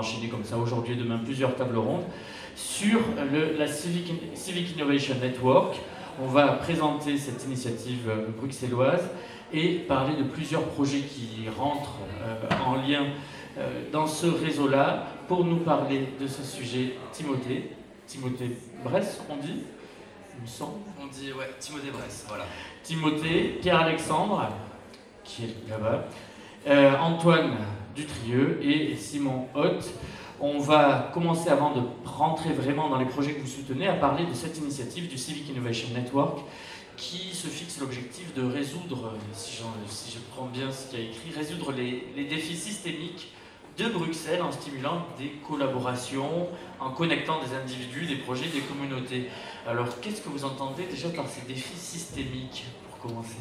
enchaîner comme ça aujourd'hui et demain plusieurs tables rondes sur le, la Civic, Civic Innovation Network. On va présenter cette initiative euh, bruxelloise et parler de plusieurs projets qui rentrent euh, en lien euh, dans ce réseau-là. Pour nous parler de ce sujet, Timothée, Timothée Bresse, on dit Il me semble. On dit, ouais, Timothée Bresse, voilà. Timothée, Pierre-Alexandre, qui est là-bas, euh, Antoine Dutrieux et Simon Hoth. On va commencer, avant de rentrer vraiment dans les projets que vous soutenez, à parler de cette initiative du Civic Innovation Network qui se fixe l'objectif de résoudre, si, je prends bien ce qu'il y a écrit, résoudre les défis systémiques de Bruxelles en stimulant des collaborations, en connectant des individus, des projets, des communautés. Alors, qu'est-ce que vous entendez déjà par ces défis systémiques, pour commencer?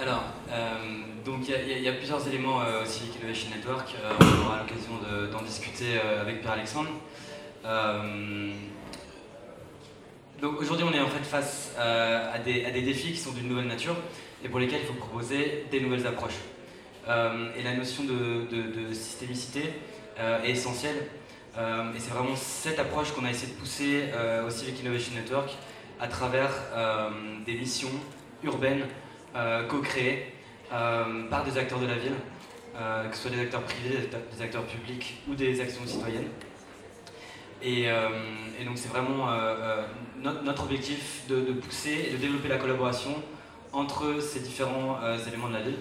Alors, euh, donc il y, a- plusieurs éléments euh, au Civic Innovation Network. Euh, on aura l'occasion de- d'en discuter avec Pierre-Alexandre. Donc aujourd'hui, on est en fait face à, des, défis qui sont d'une nouvelle nature et pour lesquels il faut proposer des nouvelles approches. Et la notion de, systémicité est essentielle. Et c'est vraiment cette approche qu'on a essayé de pousser euh, au Civic Innovation Network à travers des missions urbaines euh, co-créées euh, par des acteurs de la ville, euh, que ce soit des acteurs privés, des acteurs, publics ou des actions citoyennes. Et, donc c'est vraiment notre, objectif de, pousser et de développer la collaboration entre ces différents éléments de la ville.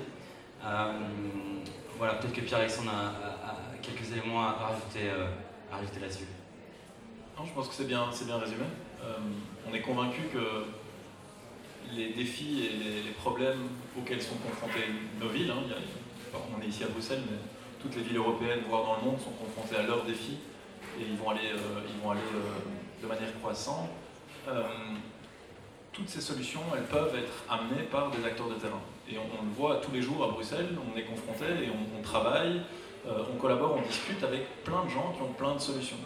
Voilà, peut-être que Pierre-Alexandre a, quelques éléments à, rajouter, là-dessus. Non, je pense que c'est bien, bien résumé. On est convaincu que les défis et les, problèmes auxquels sont confrontées nos villes, hein, on est ici à Bruxelles, mais toutes les villes européennes, voire dans le monde, sont confrontées à leurs défis et ils vont aller, euh, ils vont aller euh, de manière croissante. Euh, toutes ces solutions, elles peuvent être amenées par des acteurs de terrain. Et on, le voit tous les jours à Bruxelles, on est confronté et on, on travaille, on collabore, on discute avec plein de gens qui ont plein de solutions.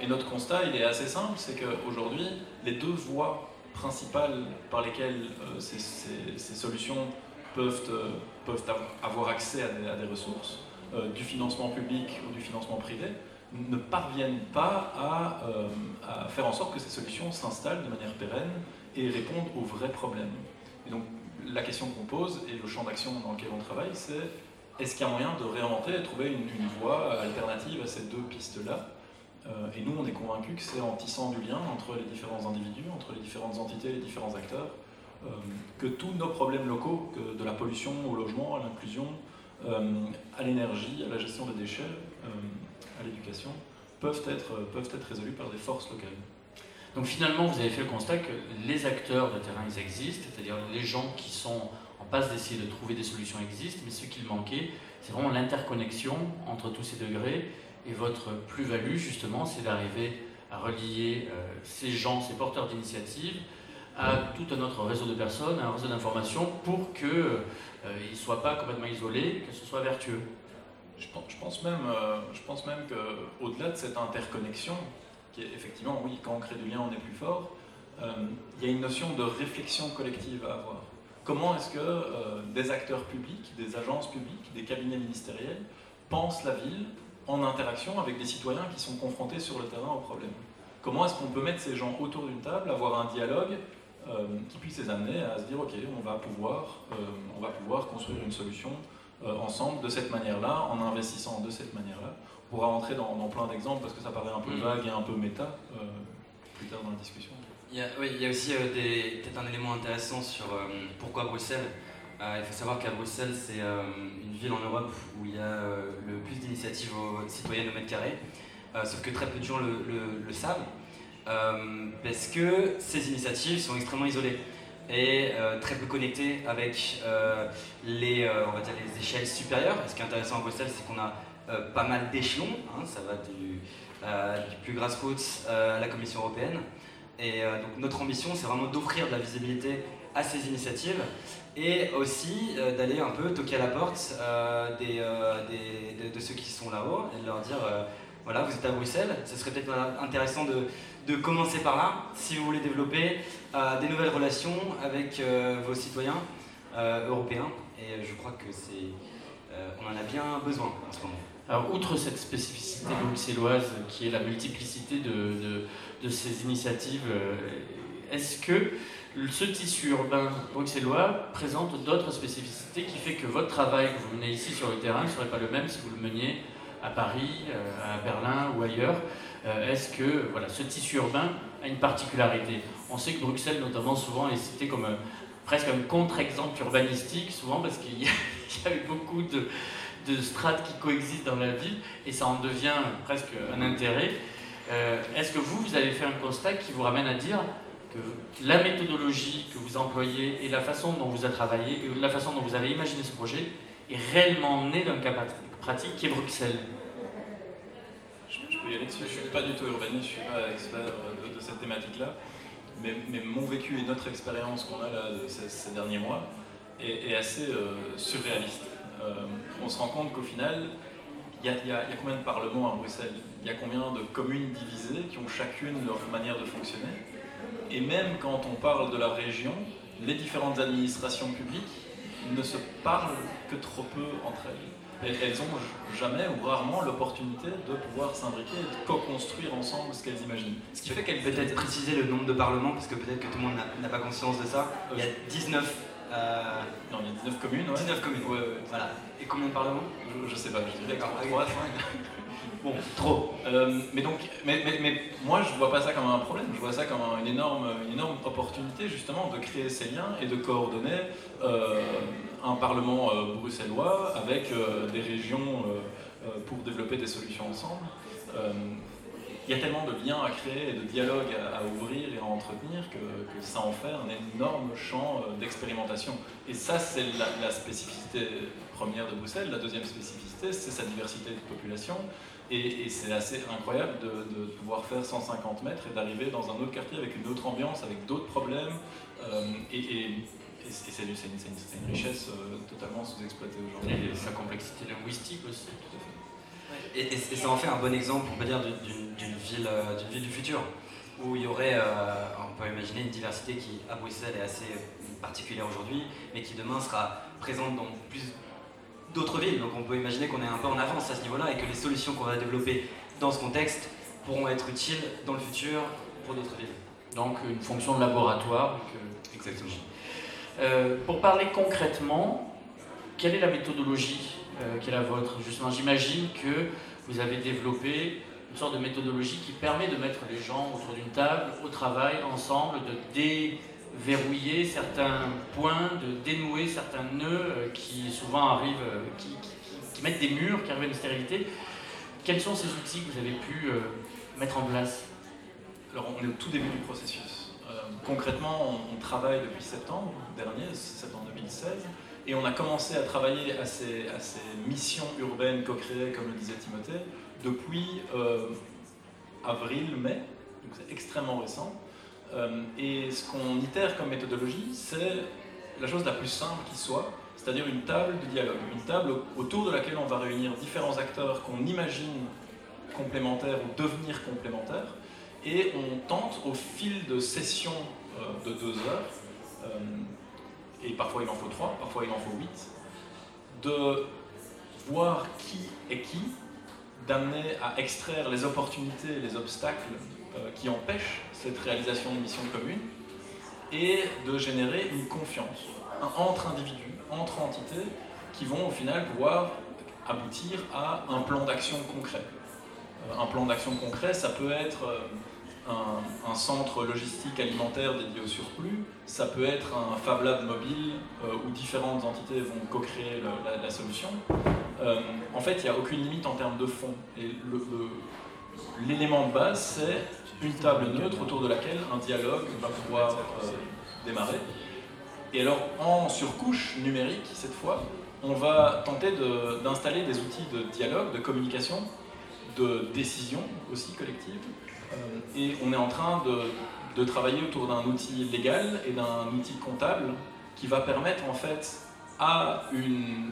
Et notre constat, il est assez simple, c'est qu'aujourd'hui, les deux voies principales par lesquelles euh, ces, solutions peuvent, euh, peuvent av- avoir accès à des, ressources, euh, du financement public ou du financement privé, ne parviennent pas à, faire en sorte que ces solutions s'installent de manière pérenne et répondent aux vrais problèmes. Et donc, la question qu'on pose et le champ d'action dans lequel on travaille, c'est est-ce qu'il y a moyen de réinventer et trouver une, voie alternative à ces deux pistes-là et nous, on est convaincus que c'est en tissant du lien entre les différents individus, entre les différentes entités, les différents acteurs, euh, que tous nos problèmes locaux, que de la pollution au logement, à l'inclusion, euh, à l'énergie, à la gestion des déchets, euh, à l'éducation, peuvent être, peuvent être résolus par des forces locales. Donc finalement, vous avez fait le constat que les acteurs de terrain, ils existent, c'est-à-dire les gens qui sont en passe d'essayer de trouver des solutions existent, mais ce qu'il manquait, c'est vraiment l'interconnexion entre tous ces degrés. Et votre plus-value, justement, c'est d'arriver à relier euh, ces gens, ces porteurs d'initiatives, à tout un autre réseau de personnes, à un réseau d'informations, pour qu'ils ne soient pas complètement isolés, que ce soit vertueux. Je pense, même, euh, je pense même qu'au-delà de cette interconnexion, qui est effectivement, oui, quand on crée du lien, on est plus fort, euh, il y a une notion de réflexion collective à avoir. Comment est-ce que euh, des acteurs publics, des agences publiques, des cabinets ministériels pensent la ville en interaction avec des citoyens qui sont confrontés sur le terrain aux problèmes Comment est-ce qu'on peut mettre ces gens autour d'une table, avoir un dialogue euh, qui puisse les amener à se dire ok, on va pouvoir, euh, on va pouvoir construire une solution euh, ensemble de cette manière-là, en investissant de cette manière-là. On pourra rentrer dans, dans plein d'exemples parce que ça paraît un peu Mm. vague et un peu méta plus tard dans la discussion. Il y a, oui, il y a aussi peut-être un élément intéressant sur pourquoi Bruxelles. Il faut savoir qu'à Bruxelles, c'est ville en Europe où il y a euh, le plus d'initiatives citoyennes au mètre carré, Euh, sauf que très peu de gens le, savent, euh, parce que ces initiatives sont extrêmement isolées et très peu connectées avec les, on va dire les échelles supérieures. Ce qui est intéressant à Bruxelles, c'est qu'on a pas mal d'échelons, hein, ça va du, du plus grassroots euh, à la Commission européenne. Et euh, donc notre ambition, c'est vraiment d'offrir de la visibilité à ces initiatives et aussi euh, d'aller un peu toquer à la porte euh, de, ceux qui sont là-haut et de leur dire voilà, vous êtes à Bruxelles, ce serait peut-être intéressant de, de commencer par là si vous voulez développer des nouvelles relations avec vos citoyens européens. Et je crois que c'est, on en a bien besoin en ce moment. Outre cette spécificité bruxelloise qui est la multiplicité de, de, ces initiatives, euh, est-ce que ce tissu urbain bruxellois présente d'autres spécificités qui fait que votre travail que vous menez ici sur le terrain ne serait pas le même si vous le meniez à Paris, euh, à Berlin ou ailleurs? Euh, Est-ce que voilà, ce tissu urbain a une particularité? On sait que Bruxelles, notamment, souvent est cité comme presque un contre-exemple urbanistique, souvent parce qu'il y, a eu beaucoup de, de strates qui coexistent dans la ville et ça en devient presque un intérêt. Euh, est-ce que vous, vous avez fait un constat qui vous ramène à dire que la méthodologie que vous employez et la façon dont vous avez travaillé, la façon dont vous avez imaginé ce projet est réellement née d'un cas pratique qui est Bruxelles? Je, peux y aller dessus, je ne suis pas du tout urbaniste, je ne suis pas expert de, cette thématique-là, mais, mon vécu et notre expérience qu'on a là de ces, derniers mois est, assez euh, surréaliste. Euh, on se rend compte qu'au final, il y, a combien de parlements à Bruxelles? Il y a combien de communes divisées qui ont chacune leur manière de fonctionner? Et même quand on parle de la région, les différentes administrations publiques ne se parlent que trop peu entre elles. Et elles n'ont jamais ou rarement l'opportunité de pouvoir s'imbriquer et de co-construire ensemble ce qu'elles imaginent. Ce qui fait qu'elle peut-être préciser le nombre de parlements, parce que peut-être que tout le monde n'a pas conscience de ça. Il y a 19 euh, non, il y a 19 communes, ouais. 19 communes, ouais, Voilà. Et combien de parlements je, sais pas, je dirais 3, 5. bon, trop. Euh, mais donc, mais, mais, moi, je vois pas ça comme un problème, je vois ça comme une, énorme, une énorme opportunité, justement, de créer ces liens et de coordonner euh, un parlement bruxellois avec des régions pour développer des solutions ensemble il y a tellement de liens à créer et de dialogues à, ouvrir et à entretenir que, ça en fait un énorme champ euh, d'expérimentation. Et ça, c'est la, spécificité première de Bruxelles. La deuxième spécificité, c'est sa diversité de population. Et, c'est assez incroyable de, pouvoir faire 150 mètres et d'arriver dans un autre quartier avec une autre ambiance, avec d'autres problèmes. Euh, et, c'est une, richesse euh, totalement sous-exploitée aujourd'hui. Et sa complexité linguistique aussi, tout à Et, ça en fait un bon exemple, on peut dire, d'une ville, euh, ville du futur, où il y aurait, euh, on peut imaginer une diversité qui, à Bruxelles, est assez particulière aujourd'hui, mais qui demain sera présente dans plus d'autres villes. Donc on peut imaginer qu'on est un peu en avance à ce niveau-là et que les solutions qu'on va développer dans ce contexte pourront être utiles dans le futur pour d'autres villes. Donc une fonction de laboratoire. Exactement. Euh, pour parler concrètement, quelle est la méthodologie euh, qui est la vôtre. Justement, j'imagine que vous avez développé une sorte de méthodologie qui permet de mettre les gens autour d'une table, au travail, ensemble, de déverrouiller certains points, de dénouer certains nœuds euh, qui souvent arrivent, euh, qui, mettent des murs, qui arrivent à une stérilité. Quels sont ces outils que vous avez pu mettre en place? Alors, on est au tout début du processus. concrètement, on, travaille depuis septembre dernier, septembre 2016. Et on a commencé à travailler à ces, missions urbaines co-créées, comme le disait Timothée, depuis euh, avril-mai, donc c'est extrêmement récent. Euh, et ce qu'on itère comme méthodologie, c'est la chose la plus simple qui soit, c'est-à-dire une table de dialogue, une table autour de laquelle on va réunir différents acteurs qu'on imagine complémentaires ou devenir complémentaires, et on tente au fil de sessions euh, de deux heures et parfois il en faut trois, parfois il en faut huit, de voir qui est qui, d'amener à extraire les opportunités, les obstacles euh, qui empêchent cette réalisation de mission commune, et de générer une confiance entre individus, entre entités, qui vont au final pouvoir aboutir à un plan d'action concret. Euh, un plan d'action concret, ça peut être euh, un, centre logistique alimentaire dédié au surplus, ça peut être un Fab Lab mobile euh, où différentes entités vont co-créer la, solution. Euh, en fait, il n'y a aucune limite en termes de fonds. L'élément de base, c'est une table neutre autour de laquelle un dialogue va pouvoir euh, démarrer. Et alors, en surcouche numérique, cette fois, on va tenter d'installer des outils de dialogue, de communication, de décision aussi collective, et on est en train de, travailler autour d'un outil légal et d'un outil comptable qui va permettre en fait à une,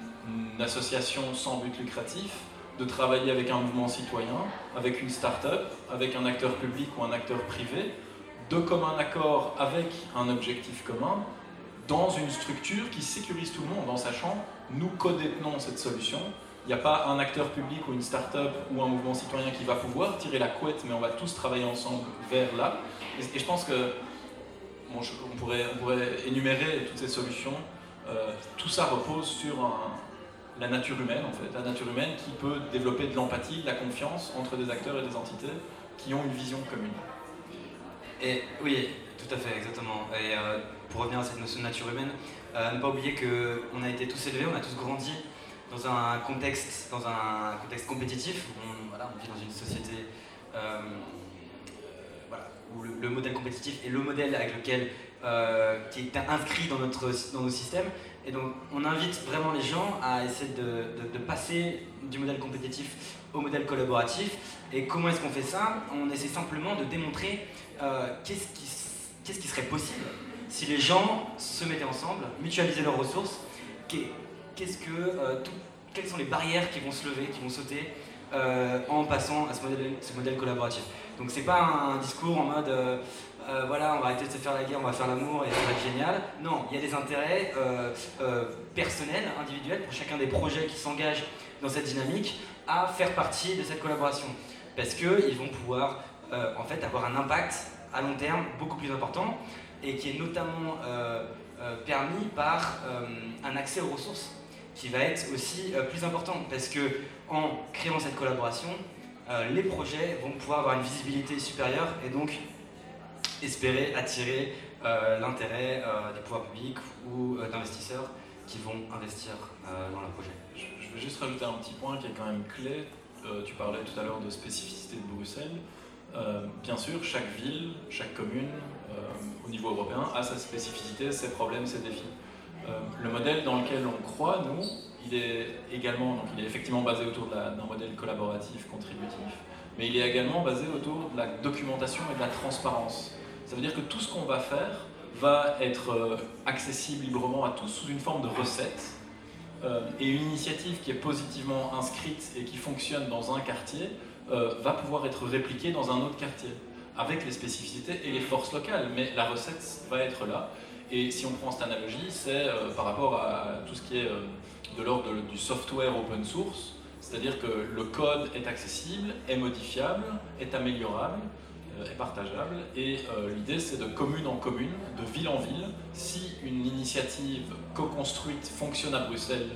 association sans but lucratif de travailler avec un mouvement citoyen, avec une start-up, avec un acteur public ou un acteur privé, de commun accord avec un objectif commun, dans une structure qui sécurise tout le monde en sachant nous co-détenons cette solution, il n'y a pas un acteur public ou une start-up ou un mouvement citoyen qui va pouvoir tirer la couette, mais on va tous travailler ensemble vers là. Et, je pense que pourrait, énumérer toutes ces solutions. Euh, tout ça repose sur la nature humaine, en fait. La nature humaine qui peut développer de l'empathie, de la confiance entre des acteurs et des entités qui ont une vision commune. Et oui, tout à fait, exactement. Et euh, pour revenir à cette notion de nature humaine, euh, ne pas oublier qu'on a été tous élevés, on a tous grandi dans un contexte, dans un contexte compétitif. On, voilà, on vit dans une société euh, voilà, où le, modèle compétitif est le modèle avec lequel, qui est inscrit dans, notre, dans nos systèmes. Et donc, on invite vraiment les gens à essayer de, passer du modèle compétitif au modèle collaboratif. Et comment est-ce qu'on fait ça? On essaie simplement de démontrer euh, qu'est-ce qui, serait possible si les gens se mettaient ensemble, mutualisaient leurs ressources, euh, quelles sont les barrières qui vont se lever, qui vont sauter euh, en passant à ce modèle, collaboratif. Donc c'est pas un, discours en mode voilà, on va arrêter de se faire la guerre, on va faire l'amour et ça va être génial. Non, il y a des intérêts personnels, individuels pour chacun des projets qui s'engagent dans cette dynamique à faire partie de cette collaboration. Parce qu'ils vont pouvoir en fait avoir un impact à long terme beaucoup plus important et qui est notamment euh, euh, permis par euh, un accès aux ressources qui va être aussi plus important parce que en créant cette collaboration, les projets vont pouvoir avoir une visibilité supérieure et donc espérer attirer l'intérêt des pouvoirs publics ou d'investisseurs qui vont investir dans le projet. Je veux juste rajouter un petit point qui est quand même clé. tu parlais tout à l'heure de spécificité de Bruxelles. Euh, bien sûr, chaque ville, chaque commune, euh, au niveau européen, a sa spécificité, ses problèmes, ses défis. Euh, le modèle dans lequel on croit, nous, il est également, donc il est effectivement basé autour d'un modèle collaboratif, contributif, mais il est également basé autour de la documentation et de la transparence. Ça veut dire que tout ce qu'on va faire va être accessible librement à tous sous une forme de recette. et une initiative qui est positivement inscrite et qui fonctionne dans un quartier euh, va pouvoir être répliqué dans un autre quartier, avec les spécificités et les forces locales. Mais la recette va être là. Et si on prend cette analogie, c'est euh, par rapport à tout ce qui est euh, de l'ordre du software open source, c'est-à-dire que le code est accessible, est modifiable, est améliorable, est partageable. Et l'idée, c'est de commune en commune, de ville en ville. Si une initiative co-construite fonctionne à Bruxelles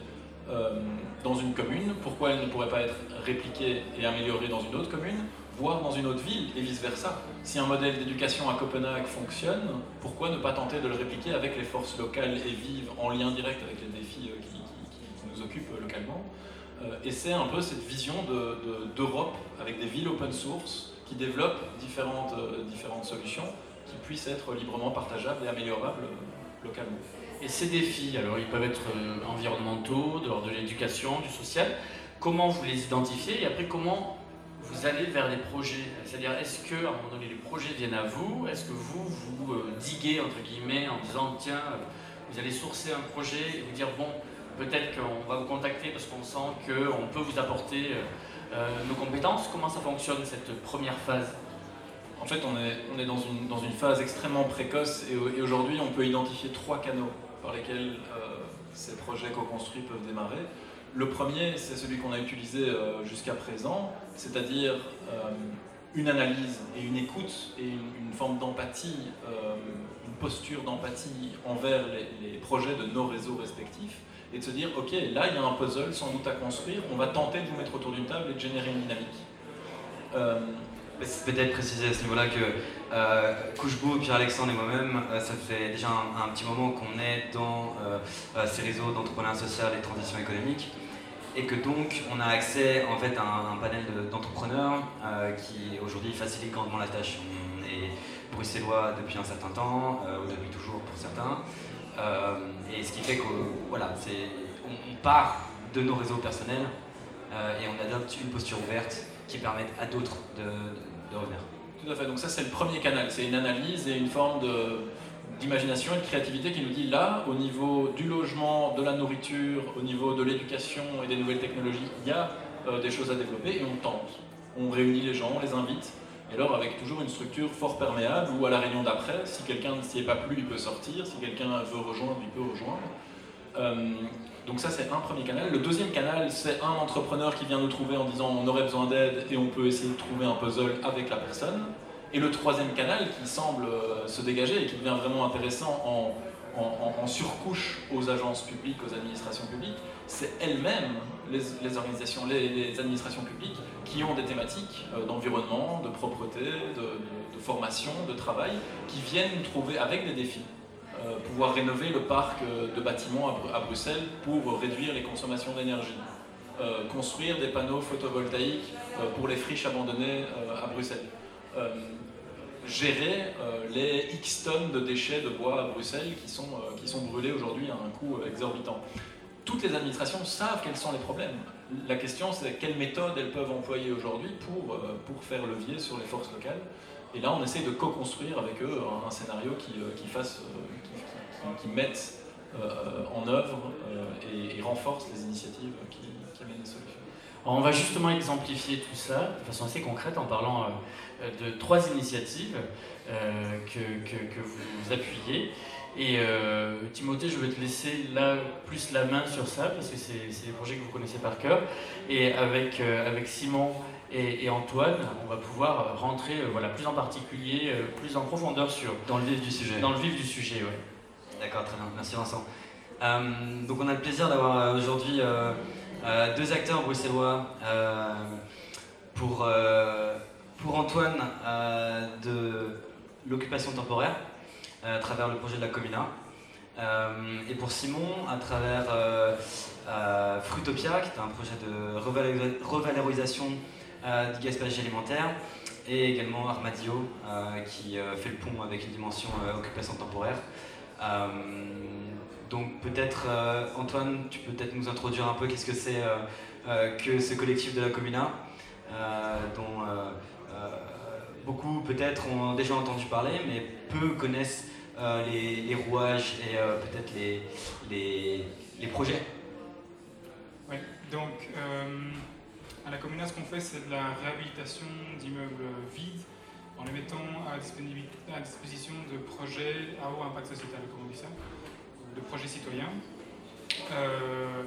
euh, dans une commune, pourquoi elle ne pourrait pas être répliquée et améliorée dans une autre commune, voire dans une autre ville, et vice-versa. Si un modèle d'éducation à Copenhague fonctionne, pourquoi ne pas tenter de le répliquer avec les forces locales et vives, en lien direct avec les défis euh, qui, nous occupent localement euh, Et c'est un peu cette vision d'Europe, de, avec des villes open source, qui développent différentes, différentes solutions qui puissent être librement partageables et améliorables localement. Et ces défis, alors ils peuvent être euh, environnementaux, de l'ordre de l'éducation, du social. Comment vous les identifiez et après comment vous allez vers des projets. C'est-à-dire, est-ce que à un moment donné les projets viennent à vous? Est-ce que vous vous euh, diguez entre guillemets en disant tiens, euh, vous allez sourcer un projet et vous dire bon, peut-être qu'on va vous contacter parce qu'on sent qu'on peut vous apporter nos compétences. Comment ça fonctionne cette première phase? En fait, on est, dans, une, phase extrêmement précoce et aujourd'hui, on peut identifier trois canaux par lesquels euh, ces projets co-construits peuvent démarrer. Le premier, c'est celui qu'on a utilisé euh, jusqu'à présent, c'est-à-dire euh, une analyse et une écoute et une, forme d'empathie, une posture d'empathie envers les, projets de nos réseaux respectifs, et de se dire, ok, là il y a un puzzle sans doute à construire, on va tenter de vous mettre autour d'une table et de générer une dynamique. Peut-être préciser à ce niveau-là que euh, Pierre-Alexandre et moi-même, euh, ça fait déjà un, petit moment qu'on est dans euh, euh, ces réseaux d'entrepreneuriat social et de transition économique et que donc on a accès en fait à un, panel d'entrepreneurs qui aujourd'hui facilite grandement la tâche. On est bruxellois depuis un certain temps, ou depuis toujours pour certains, et ce qui fait qu'on voilà, on, on part de nos réseaux personnels et on adopte une posture ouverte qui permettent à d'autres de, de, revenir. Tout à fait, donc ça c'est le premier canal, c'est une analyse et une forme d'imagination et de créativité qui nous dit là, au niveau du logement, de la nourriture, au niveau de l'éducation et des nouvelles technologies, il y a euh, des choses à développer et on tente. On réunit les gens, on les invite, et alors avec toujours une structure fort perméable où à la réunion d'après, si quelqu'un ne s'y est pas plu, il peut sortir, si quelqu'un veut rejoindre, il peut rejoindre. Euh, Donc ça c'est un premier canal. Le deuxième canal c'est un entrepreneur qui vient nous trouver en disant on aurait besoin d'aide et on peut essayer de trouver un puzzle avec la personne. Et le troisième canal qui semble euh, se dégager et qui devient vraiment intéressant en, surcouche aux agences publiques, aux administrations publiques, c'est elles-mêmes, les, organisations, les, administrations publiques, qui ont des thématiques euh, d'environnement, de propreté, de, formation, de travail, qui viennent trouver avec des défis. Euh, pouvoir rénover le parc de bâtiments à, Bruxelles pour réduire les consommations d'énergie. construire des panneaux photovoltaïques pour les friches abandonnées à Bruxelles gérer les X tonnes de déchets de bois à Bruxelles qui sont, qui sont brûlés aujourd'hui à un coût exorbitant toutes les administrations savent quels sont les problèmes. La question, c'est quelles méthodes elles peuvent employer aujourd'hui pour, euh, pour faire levier sur les forces locales. Et là, on essaie de co-construire avec eux un, scénario qui, euh, qui, fasse, euh, qui, mette en œuvre et, renforce les initiatives qui, amènent des solutions. on va justement exemplifier tout ça de façon assez concrète en parlant de trois initiatives que, que, que, vous appuyez. Et euh, Timothée, je vais te laisser là plus la main sur ça, parce que c'est des projets que vous connaissez par cœur. Et avec, euh, avec Simon et, Antoine, on va pouvoir rentrer euh, voilà, plus en particulier, plus en profondeur sur... Dans le vif du sujet. Dans le vif du sujet, oui. D'accord, très bien. Merci Vincent. donc on a le plaisir d'avoir aujourd'hui deux acteurs bruxellois. pour, pour Antoine, de l'occupation temporaire à travers le projet de la Comina. Euh, et pour Simon, à travers euh, euh, Frutopia, qui est un projet de revalorisation du gaspillage alimentaire, et également Armadio, qui fait le pont avec une dimension occupation temporaire. donc peut-être, Antoine, tu peux peut-être nous introduire un peu qu'est-ce que c'est que ce collectif de la Comina, dont beaucoup peut-être ont déjà entendu parler, mais peu connaissent euh, les, rouages et euh, peut-être les, les, projets Oui, donc euh, à la Comuna, ce qu'on fait, c'est de la réhabilitation d'immeubles vides en les mettant à, à, disposition de projets à haut impact sociétal, comme on dit ça, de projets citoyens.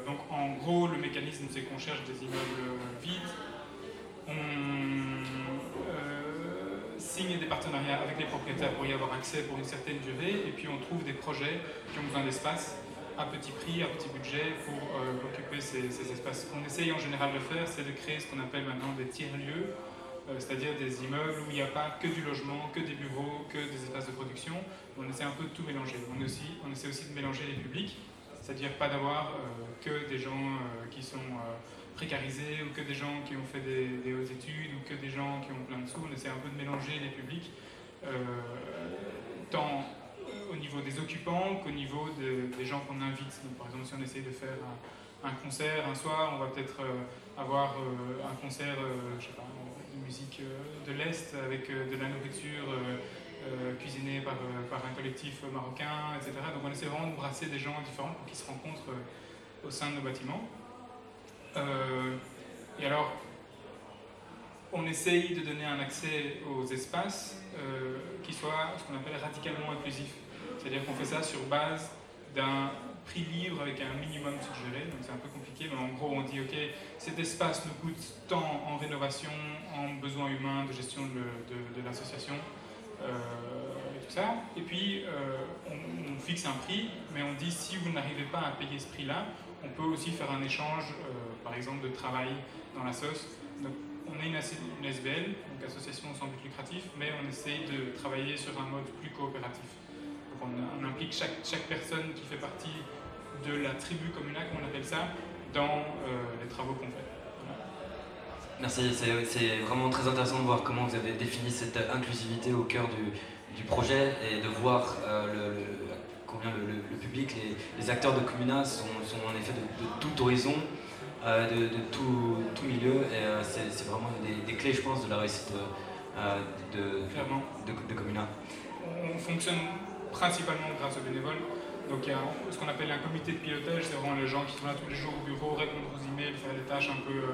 donc en gros, le mécanisme, c'est qu'on cherche des immeubles vides, on signer des partenariats avec les propriétaires pour y avoir accès pour une certaine durée, et puis on trouve des projets qui ont besoin d'espace à petit prix, à petit budget pour euh, occuper ces, espaces. Ce qu'on essaye en général de faire, c'est de créer ce qu'on appelle maintenant des tiers-lieux, euh, c'est-à-dire des immeubles où il n'y a pas que du logement, que des bureaux, que des espaces de production. On essaie un peu de tout mélanger. On, on essaie aussi de mélanger les publics, c'est-à-dire pas d'avoir euh, que des gens qui sont précarisés ou que des gens qui ont fait des, hautes études ou que des gens qui ont plein de sous. On essaie un peu de mélanger les publics, euh, tant au niveau des occupants qu'au niveau des gens qu'on invite. par exemple, si on essaie de faire un, concert un soir, on va peut-être euh, avoir euh, un concert, de musique de l'Est avec de la nourriture cuisinée par, par, un collectif marocain, etc. Donc on essaie vraiment de brasser des gens différents pour qu'ils se rencontrent au sein de nos bâtiments. Euh, et alors, on essaye de donner un accès aux espaces euh, qui soit ce qu'on appelle radicalement inclusif. C'est-à-dire qu'on fait ça sur base d'un prix libre avec un minimum suggéré, donc c'est un peu compliqué, mais en gros on dit ok, cet espace nous coûte tant en rénovation, en besoins humains, de gestion de, l'association, euh, et tout ça. Et puis on, on, fixe un prix, mais on dit si vous n'arrivez pas à payer ce prix-là, on peut aussi faire un échange par exemple de travail dans la sauce. on est une, SBL, donc association sans but lucratif, mais on essaye de travailler sur un mode plus coopératif. on, implique chaque, personne qui fait partie de la tribu communale, comme on appelle ça, dans euh, les travaux qu'on fait. Merci, c'est vraiment très intéressant de voir comment vous avez défini cette inclusivité au cœur du, projet et de voir euh, combien le, public, les, acteurs de Comuna sont, en effet de tout horizon euh, de, tout, tout, milieu. Et euh, c'est vraiment des, des, clés, je pense, de la réussite euh, de, de, de, Comuna. On fonctionne principalement grâce aux bénévoles. Donc il y a ce qu'on appelle un comité de pilotage, c'est vraiment les gens qui sont là tous les jours au bureau, répondre aux emails, faire des tâches un peu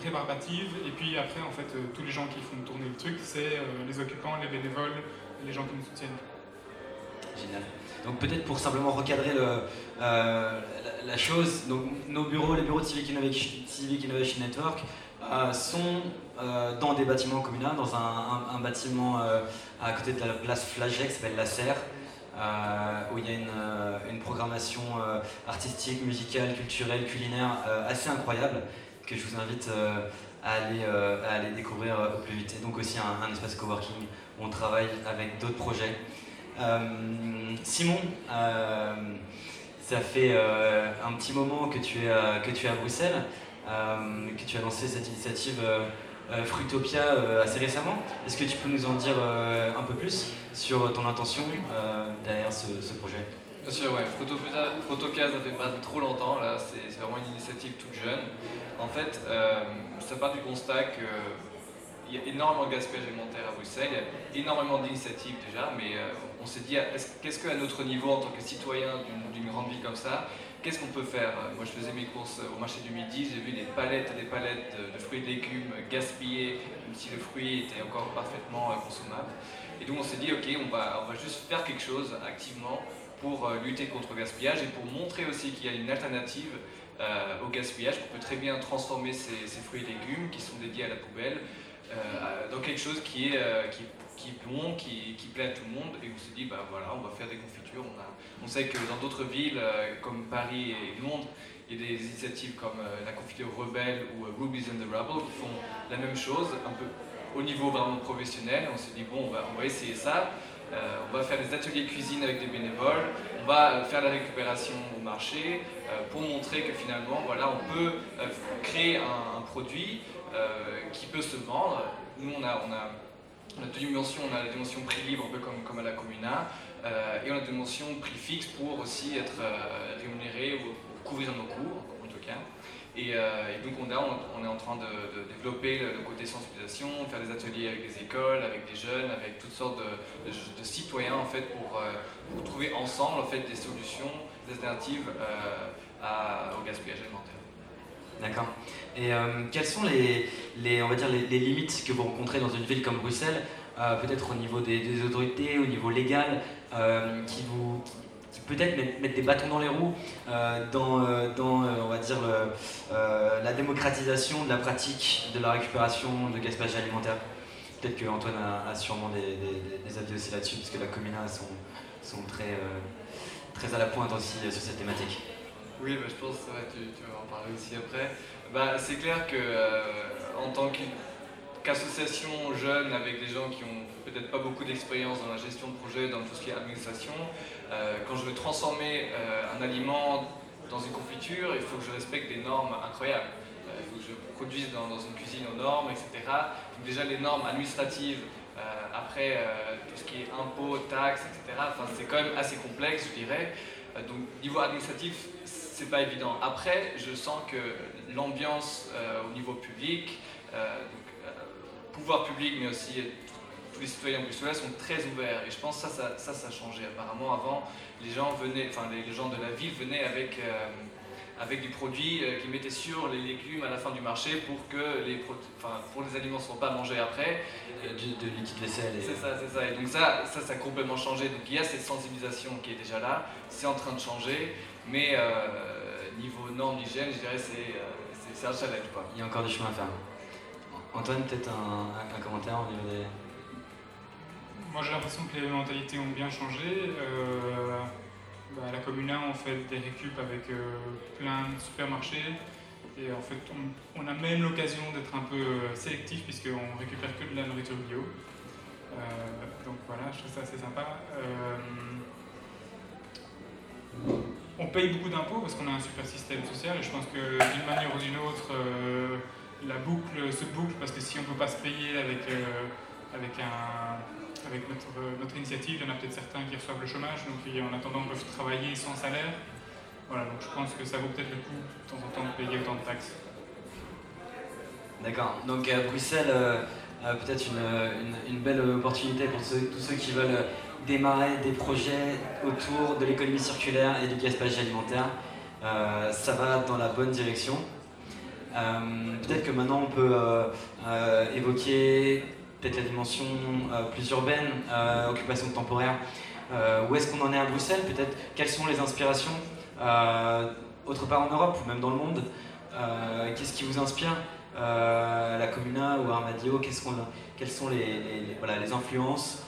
rébarbatives. Et puis après, en fait, tous les gens qui font tourner le truc, c'est les occupants, les bénévoles, les gens qui nous soutiennent. Génial. Donc peut-être pour simplement recadrer le, la, chose, donc nos bureaux, les bureaux de Civic Innovation, Network, euh, sont euh, dans des bâtiments communaux, dans un, bâtiment euh, à côté de la place Flagey qui s'appelle La Serre, où il y a une, programmation artistique, musicale, culturelle, culinaire assez incroyable que je vous invite à aller, découvrir au plus vite. Et donc aussi un espace coworking où on travaille avec d'autres projets. Simon, ça fait un petit moment que tu es, que tu es à Bruxelles. Euh, que tu as lancé cette initiative euh, euh, Fruitopia assez récemment. Est-ce que tu peux nous en dire un peu plus sur ton intention derrière ce, projet? Bien sûr, ouais. Fruitopia, ça fait pas trop longtemps, là, c'est vraiment une initiative toute jeune. En fait, ça part du constat qu'il y a énormément de gaspillage alimentaire à Bruxelles, énormément d'initiatives déjà, mais on s'est dit, qu'est-ce qu'à notre niveau, en tant que citoyen d'une grande ville comme ça, qu'est-ce qu'on peut faire? Moi, je faisais mes courses au marché du midi, j'ai vu des palettes et des palettes de fruits et de légumes gaspillés, même si le fruit était encore parfaitement euh, consommable. Et donc, on s'est dit, ok, on va, juste faire quelque chose activement pour euh, lutter contre le gaspillage et pour montrer aussi qu'il y a une alternative euh, au gaspillage, qu'on peut très bien transformer ces, fruits et légumes qui sont dédiés à la poubelle dans quelque chose qui est, qui est bon, qui, plaît à tout le monde. Et on s'est dit, bah voilà, on va faire des confitures. On, sait que dans d'autres villes euh, comme Paris et Londres, il y a des initiatives comme euh, la confiture Rebelle ou euh, Rubies and the Rubble qui font la même chose, un peu au niveau vraiment professionnel. On s'est dit, bon, on va, on va essayer ça. on va faire des ateliers cuisine avec des bénévoles, on va faire la récupération au marché pour montrer que finalement, voilà, on peut créer un, produit qui peut se vendre. Nous, on a on a deux dimensions, on a la dimension prix libre, un peu comme, comme à la Comuna, euh, et on a la dimension prix fixe pour aussi être euh, rémunéré ou couvrir nos coûts, en tout cas. Et, euh, donc on, est en train de, développer le, côté sensibilisation, faire des ateliers avec des écoles, avec des jeunes, avec toutes sortes de, citoyens en fait pour, trouver ensemble en fait des solutions, alternatives au gaspillage alimentaire. D'accord. Et euh, quelles sont les, les, on va dire les, limites que vous rencontrez dans une ville comme Bruxelles, euh, peut-être au niveau des, autorités, au niveau légal, euh, qui vous peut-être mettent, des bâtons dans les roues dans, dans on va dire, la démocratisation de la pratique de la récupération de gaspillage alimentaire? Peut-être que Antoine a, sûrement des, avis aussi là-dessus, puisque la commune sont, sont très, très à la pointe aussi sur cette thématique. Oui, bah, je pense que tu, vas en parler aussi après. Bah, c'est clair que euh, en tant qu'association jeune avec des gens qui ont peut-être pas beaucoup d'expérience dans la gestion de projet, dans tout ce qui est administration, euh, quand je veux transformer euh, un aliment dans une confiture, il faut que je respecte des normes incroyables. il faut que je produise dans, une cuisine aux normes, etc. Donc déjà les normes administratives, après tout ce qui est impôts, taxes, etc. Enfin, c'est quand même assez complexe, je dirais. donc niveau administratif, c'est pas évident. Après, je sens que l'ambiance euh, au niveau public, euh, donc, euh, pouvoir public, mais aussi tous les citoyens bruxellois sont très ouverts. Et je pense que ça, ça, ça, a changé. Apparemment, avant, les gens venaient, enfin, les, gens de la ville venaient avec avec du produit qu'ils mettaient sur les légumes à la fin du marché pour que les, enfin, pour les aliments ne soient pas mangés après. De, de liquide vaisselle. C'est ça, c'est ça. Et donc ça, ça, ça a complètement changé. Donc il y a cette sensibilisation qui est déjà là, c'est en train de changer. Mais euh, niveau normes d'hygiène, je dirais c'est c'est un challenge. Quoi. Il y a encore du chemin à faire. Antoine, peut-être un, commentaire au niveau des. Moi j'ai l'impression que les mentalités ont bien changé. Euh, bah, à la Commune 1, on fait des récup avec euh, plein de supermarchés. Et en fait, on, a même l'occasion d'être un peu sélectif puisqu'on récupère que de la nourriture bio. donc voilà, je trouve ça assez sympa on paye beaucoup d'impôts parce qu'on a un super système social et je pense que d'une manière ou d'une autre, euh, la boucle se boucle parce que si on ne peut pas se payer avec, euh, avec, un, avec notre, notre, initiative, il y en a peut-être certains qui reçoivent le chômage, donc en attendant peuvent travailler sans salaire. Voilà, donc je pense que ça vaut peut-être le coup de temps en temps de payer autant de taxes. D'accord, donc à Bruxelles, euh, peut-être une, une, belle opportunité pour tous ceux qui veulent démarrer des projets autour de l'économie circulaire et du gaspillage alimentaire. Euh, ça va dans la bonne direction. Euh, peut-être que maintenant on peut euh, évoquer peut-être la dimension plus urbaine, occupation temporaire. où est-ce qu'on en est à Bruxelles? Peut-être quelles sont les inspirations autre part en Europe ou même dans le monde? Qu'est-ce qui vous inspire? La Comuna ou Armadio Quelles sont les, influences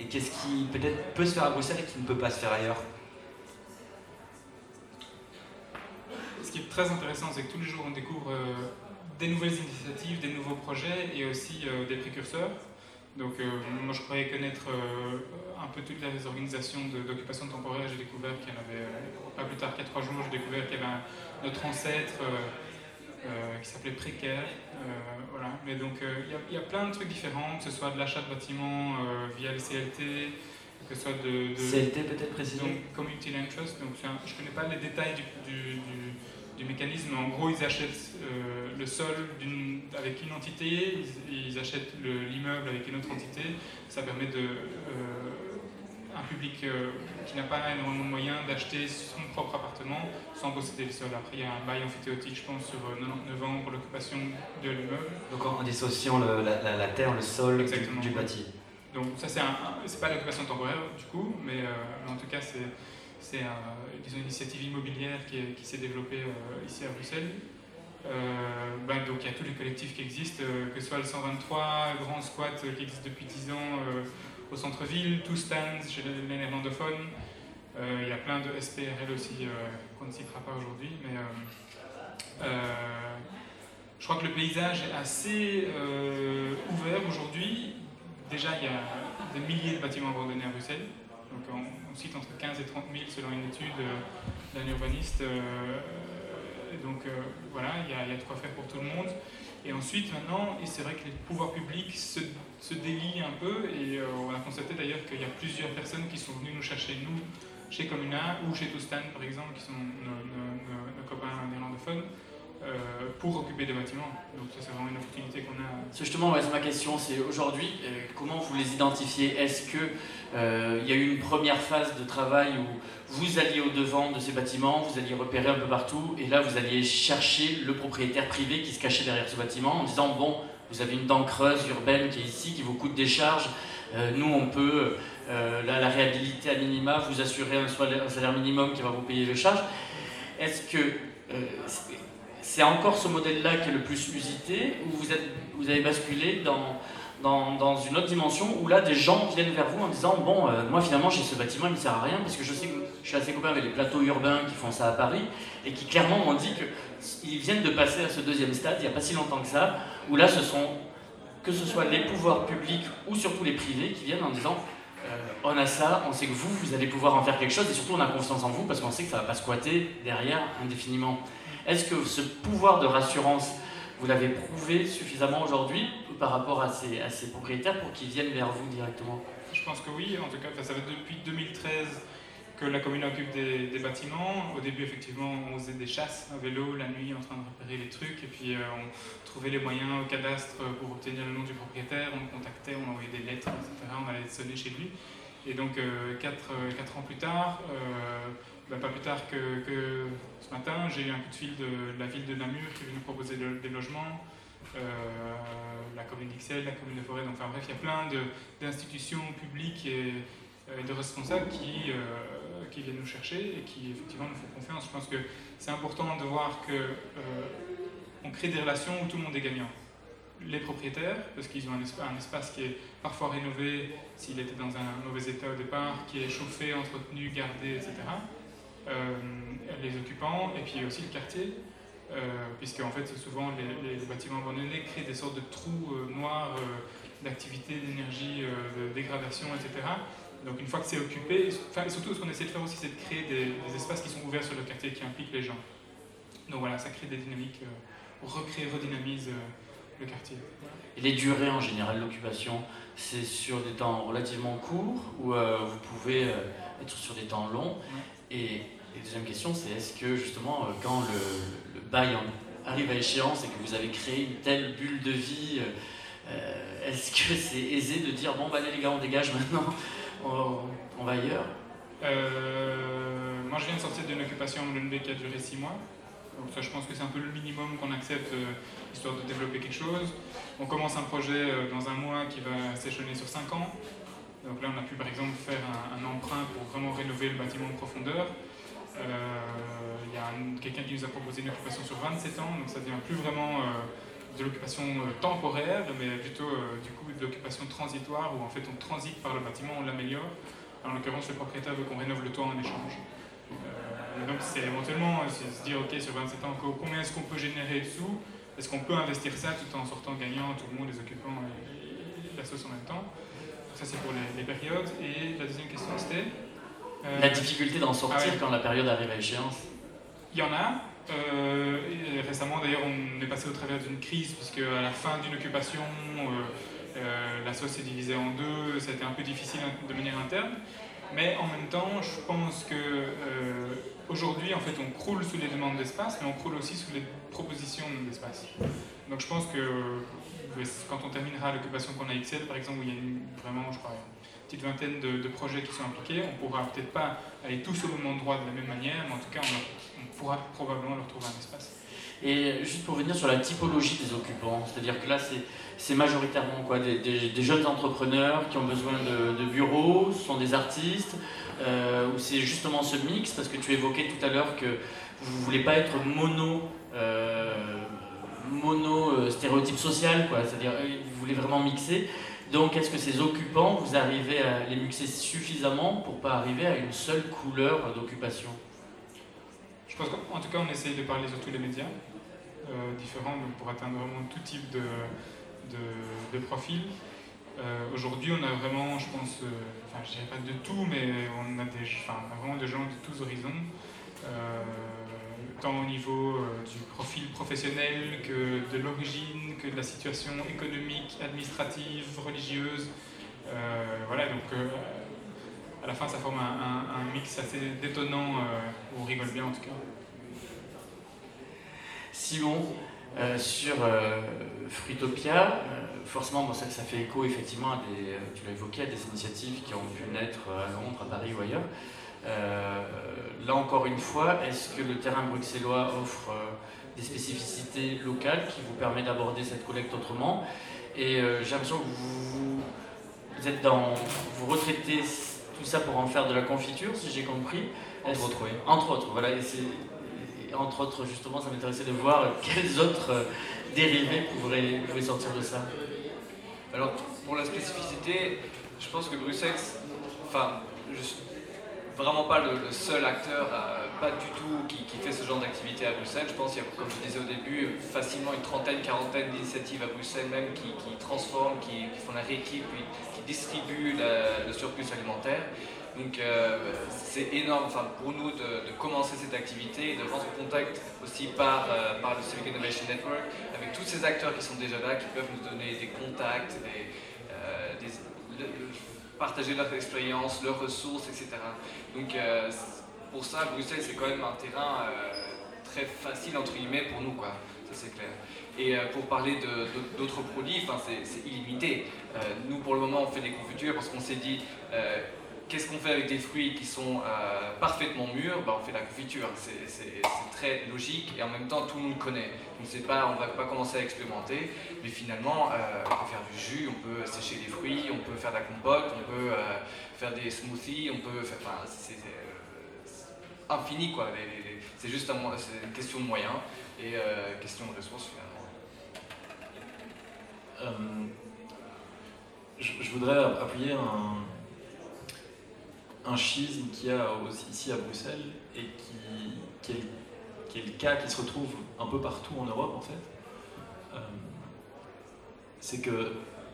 Et qu'est-ce qui peut-être peut se faire à Bruxelles et qui ne peut pas se faire ailleurs Ce qui est très intéressant, c'est que tous les jours on découvre des nouvelles initiatives, des nouveaux projets et aussi euh, des précurseurs. Donc euh, moi je croyais connaître euh, un peu toutes les organisations d'occupation temporaire, j'ai découvert qu'il y en avait, pas plus tard qu'à trois jours, j'ai découvert qu'il y avait notre ancêtre qui s'appelait Précaire. voilà. Mais donc il y, a plein de trucs différents, que ce soit de l'achat de bâtiments via le CLT, que ce soit de... CLT peut-être précisément Community Land Trust, donc je ne connais pas les détails du du mécanisme. En gros, ils achètent euh, le sol avec une entité, ils, achètent l'immeuble avec une autre entité. Ça permet de, euh, un public euh, qui n'a pas énormément de moyens d'acheter son propre appartement sans posséder le sol. Après, il y a un bail amphithéotique, je pense, sur 99 ans pour l'occupation de l'immeuble. Donc en dissociant la, terre, le sol du, bâti. Donc ça, c'est pas l'occupation temporaire du coup, mais en tout cas, c'est c'est une initiative immobilière qui, s'est développée euh, ici à Bruxelles. Euh, ben, donc il y a tous les collectifs qui existent, euh, que ce soit le 123, Grand Squat qui existe depuis 10 ans au centre-ville, Two Stands chez les néerlandophones. il y a plein de SPRL aussi qu'on ne citera pas aujourd'hui, mais je crois que le paysage est assez ouvert aujourd'hui. Déjà, il y a des milliers de bâtiments abandonnés à Bruxelles. Donc on, cite entre 15 et 30 000 selon une étude euh, d'un urbaniste. Euh, donc euh, voilà, il y, a, de quoi faire pour tout le monde. Et ensuite, maintenant, c'est vrai que les pouvoirs publics se, délient un peu, et on a constaté d'ailleurs qu'il y a plusieurs personnes qui sont venues nous chercher, nous, chez Comuna ou chez Toustan, par exemple, qui sont nos copains néerlandophones, euh, pour occuper des bâtiments. Donc ça c'est vraiment une opportunité qu'on a. Justement ma question, c'est aujourd'hui euh, comment vous les identifiez? Est-ce que euh, y a eu une première phase de travail où vous alliez au devant de ces bâtiments, vous alliez repérer un peu partout, et là vous alliez chercher le propriétaire privé qui se cachait derrière ce bâtiment en disant bon vous avez une dent creuse urbaine qui est ici, qui vous coûte des charges. nous, on peut, la, la, réhabiliter à minima, vous assurer un, salaire minimum qui va vous payer les charges. Est-ce que c'est encore ce modèle-là qui est le plus usité, ou vous, vous avez basculé dans, dans, une autre dimension où là, des gens viennent vers vous en disant Bon, euh, moi finalement, j'ai ce bâtiment, il ne sert à rien, parce que je sais que je suis assez copain avec les plateaux urbains qui font ça à Paris, et qui clairement m'ont dit qu'ils viennent de passer à ce deuxième stade, il n'y a pas si longtemps que ça, où là, ce sont, que ce soit les pouvoirs publics ou surtout les privés qui viennent en disant euh, on a ça, on sait que vous, vous allez pouvoir en faire quelque chose, et surtout on a confiance en vous parce qu'on sait que ça ne va pas squatter derrière indéfiniment. Est-ce que ce pouvoir de rassurance, vous l'avez prouvé suffisamment aujourd'hui par rapport à ces, propriétaires pour qu'ils viennent vers vous directement? Je pense que oui, en tout cas, ça fait depuis 2013 que la commune occupe des, bâtiments. Au début, effectivement, on faisait des chasses à vélo la nuit en train de repérer les trucs, et puis euh, on trouvait les moyens au cadastre pour obtenir le nom du propriétaire, on le contactait, on envoyait des lettres, etc. On allait sonner chez lui. Et donc, 4 euh, quatre, euh, quatre, ans plus tard, ben, pas plus tard que, ce matin, j'ai eu un coup de fil de, la ville de Namur qui est venue proposer des logements, euh, la commune d'Ixelles, la commune de Forêt. Donc, enfin bref, il y a plein d'institutions publiques et, euh, de responsables qui, euh, qui viennent nous chercher et qui effectivement nous font confiance. Je pense que c'est important de voir que on crée des relations où tout le monde est gagnant les propriétaires, parce qu'ils ont un, espace qui est parfois rénové s'il était dans un mauvais état au départ, qui est chauffé, entretenu, gardé, etc. Euh, les occupants et puis aussi le quartier, euh, puisque en fait souvent les, bâtiments abandonnés créent des sortes de trous euh, noirs d'activité, d'énergie, de dégradation, etc. Donc une fois que c'est occupé, enfin, surtout ce qu'on essaie de faire aussi, c'est de créer des, espaces qui sont ouverts sur le quartier, qui impliquent les gens. Donc voilà, ça crée des dynamiques, recrée, redynamise le quartier. Et les durées en général l'occupation, c'est sur des temps relativement courts ou vous pouvez être sur des temps longs? Et et deuxième question, c'est est-ce que justement, euh, quand le, bail arrive à échéance et que vous avez créé une telle bulle de vie, euh, est-ce que c'est aisé de dire bon, bah allez les gars, on dégage maintenant, on, va ailleurs? Euh, Moi, je viens de sortir d'une occupation en qui a duré six mois. Donc ça, je pense que c'est un peu le minimum qu'on accepte, histoire de développer quelque chose. On commence un projet dans un mois qui va s'échelonner sur cinq ans. Donc là, on a pu par exemple faire un, emprunt pour vraiment rénover le bâtiment en profondeur. Il y a quelqu'un qui nous a proposé une occupation sur 27 ans, donc ça devient plus vraiment de l'occupation temporaire, mais plutôt du coup de l'occupation transitoire où en fait on transite par le bâtiment, on l'améliore. En l'occurrence, le propriétaire veut qu'on rénove le toit en échange. Euh, donc c'est éventuellement se dire, ok, sur 27 ans, combien est-ce qu'on peut générer de sous? Est-ce qu'on peut investir ça tout en sortant gagnant, tout le monde, les occupants et, la sauce en même temps? Ça c'est pour les, périodes. Et la deuxième question c'était euh, La difficulté d'en sortir ah quand la période arrive à échéance Il y en a. Euh, récemment d'ailleurs on est passé au travers d'une crise puisque à la fin d'une occupation la sauce est divisée en deux, ça a été un peu difficile de manière interne. Mais en même temps, je pense que euh, aujourd'hui, en fait, on croule sous les demandes d'espace, mais on croule aussi sous les propositions d'espace. Donc je pense que euh, quand on terminera l'occupation qu'on a Excel, par exemple, où il y a vraiment, je crois, une petite vingtaine de, projets qui sont impliqués, on pourra peut-être pas aller tous au même endroit de la même manière, mais en tout cas, on, pourra probablement leur trouver un espace. Et juste pour revenir sur la typologie des occupants, c'est-à-dire que là, c'est majoritairement des, jeunes entrepreneurs qui ont besoin de, bureaux, ce sont des artistes, euh, ou c'est justement ce mix, parce que tu évoquais tout à l'heure que vous ne voulez pas être mono, euh, mono euh, stéréotype social, quoi, c'est-à-dire vous voulez vraiment mixer. Donc est-ce que ces occupants, vous arrivez à les mixer suffisamment pour pas arriver à une seule couleur d'occupation? Je pense qu'en tout cas on essaye de parler sur tous les médias différents pour atteindre vraiment tout type de, de, profils. Euh, aujourd'hui, on a vraiment, je pense, euh, enfin, je dirais pas de tout, mais on a, vraiment des gens de tous horizons, euh, tant au niveau du profil professionnel que de l'origine, que de la situation économique, administrative, religieuse. voilà, donc à la fin, ça forme un, un mix assez détonnant, où on rigole bien en tout cas. Simon, sur Fruitopia, euh, forcément, ça, ça, fait écho effectivement à des, tu l'as évoqué, à des initiatives qui ont pu naître à Londres, à Paris ou ailleurs. là encore une fois, est-ce que le terrain bruxellois offre des spécificités locales qui vous permettent d'aborder cette collecte autrement? Et j'ai l'impression que vous, vous, êtes dans, vous retraitez tout ça pour en faire de la confiture, si j'ai compris. Entre autres, oui. Entre autres, voilà. Et entre autres, justement, ça m'intéressait de voir quels autres euh, dérivés pourraient, sortir de ça. Alors, pour la spécificité, je pense que Bruxelles, enfin, vraiment pas le, seul acteur, euh, pas du tout, qui, fait ce genre d'activité à Bruxelles. Je pense qu'il y a, comme je disais au début, facilement une trentaine, quarantaine d'initiatives à Bruxelles même qui, transforment, qui, font la rééquipe, qui distribuent le surplus alimentaire. Donc euh, c'est énorme pour nous de, commencer cette activité et de rentrer en contact aussi par, euh, le Civic Innovation Network avec tous ces acteurs qui sont déjà là, qui peuvent nous donner des contacts, euh, partager leur expérience, leurs ressources, etc. Donc pour ça, Bruxelles, c'est quand même un terrain très facile, entre guillemets, pour nous, quoi. c'est clair. Et pour parler d'autres produits, c'est illimité. nous, pour le moment, on fait des confitures parce qu'on s'est dit Qu'est-ce qu'on fait avec des fruits qui sont euh, parfaitement mûrs? Ben, On fait la confiture. C'est très logique et en même temps tout le monde connaît. pas, on ne va pas commencer à expérimenter, mais finalement euh, on peut faire du jus, on peut sécher des fruits, on peut faire de la compote, on peut euh, faire des smoothies, on peut faire. Enfin, c'est infini quoi. C'est juste une question de moyens et question de ressources finalement. je voudrais appuyer un un schisme qu'il y a ici à Bruxelles et qui, est, le cas qui se retrouve un peu partout en Europe en fait. Euh, c'est que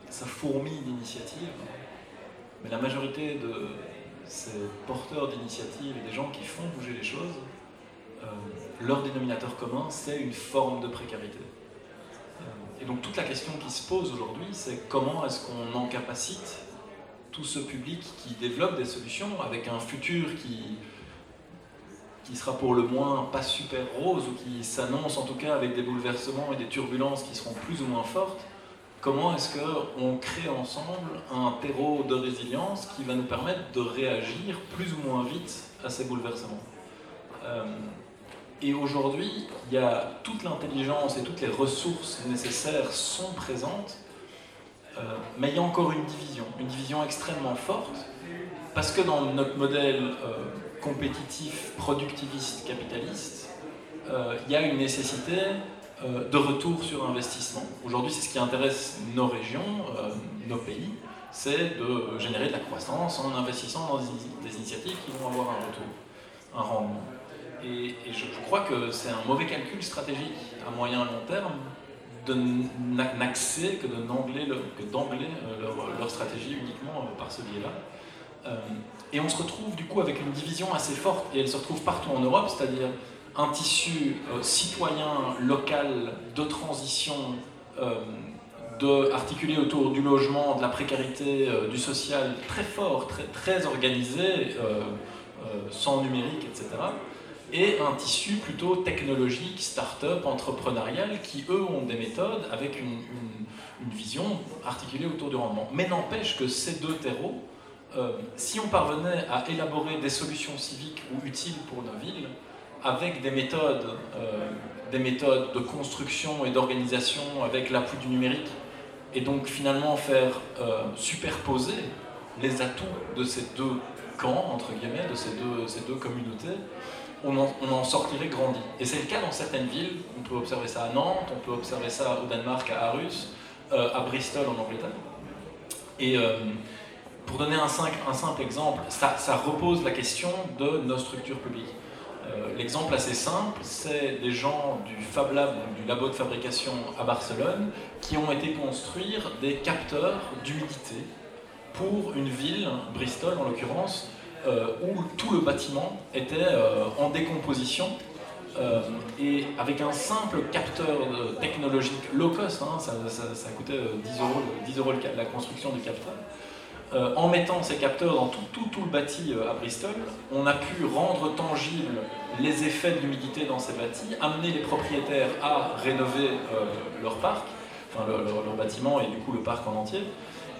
ça fourmille d'initiatives, mais la majorité de ces porteurs d'initiatives et des gens qui font bouger les choses, euh, leur dénominateur commun, c'est une forme de précarité. Euh, et donc toute la question qui se pose aujourd'hui, c'est comment est-ce qu'on encapacite tout ce public qui développe des solutions avec un futur qui, qui sera pour le moins pas super rose ou qui s'annonce en tout cas avec des bouleversements et des turbulences qui seront plus ou moins fortes, comment est-ce qu'on crée ensemble un terreau de résilience qui va nous permettre de réagir plus ou moins vite à ces bouleversements? Euh, Et aujourd'hui, il y a toute l'intelligence et toutes les ressources nécessaires sont présentes mais il y a encore une division, une division extrêmement forte, parce que dans notre modèle compétitif, productiviste, capitaliste, il y a une nécessité de retour sur investissement. Aujourd'hui, c'est ce qui intéresse nos régions, nos pays, c'est de générer de la croissance en investissant dans des initiatives qui vont avoir un retour, un rendement. Et, je, crois que c'est un mauvais calcul stratégique à moyen et long terme n'axer que d'angler euh, leur, leur, stratégie uniquement euh, par ce biais-là. Euh, et on se retrouve du coup avec une division assez forte, et elle se retrouve partout en Europe, c'est-à-dire un tissu citoyen, local, de transition, de, articulé autour du logement, de la précarité, du social, très fort, très, très organisé, sans numérique, etc et un tissu plutôt technologique, start-up, entrepreneurial, qui eux ont des méthodes avec une, vision articulée autour du rendement. Mais n'empêche que ces deux terreaux, euh, si on parvenait à élaborer des solutions civiques ou utiles pour nos villes, avec des méthodes, euh, des méthodes de construction et d'organisation avec l'appui du numérique, et donc finalement faire euh, superposer les atouts de ces deux camps, entre guillemets, de ces deux, ces deux communautés, on en, sortirait grandi. Et c'est le cas dans certaines villes. On peut observer ça à Nantes, on peut observer ça au Danemark, à Arus, euh, à Bristol en Angleterre. Et euh, pour donner un simple, exemple, ça, repose la question de nos structures publiques. Euh, l'exemple assez simple, c'est des gens du Fab Lab, du labo de fabrication à Barcelone, qui ont été construire des capteurs d'humidité pour une ville, Bristol en l'occurrence, où tout le bâtiment était euh, en décomposition euh, et avec un simple capteur technologique low cost, hein, ça, coûtait 10 euros, 10 euros la construction du capteur. en mettant ces capteurs dans tout, tout, tout, le bâti à Bristol, on a pu rendre tangibles les effets de l'humidité dans ces bâtis, amener les propriétaires à rénover leur parc, enfin leur, leur, bâtiment et du coup le parc en entier.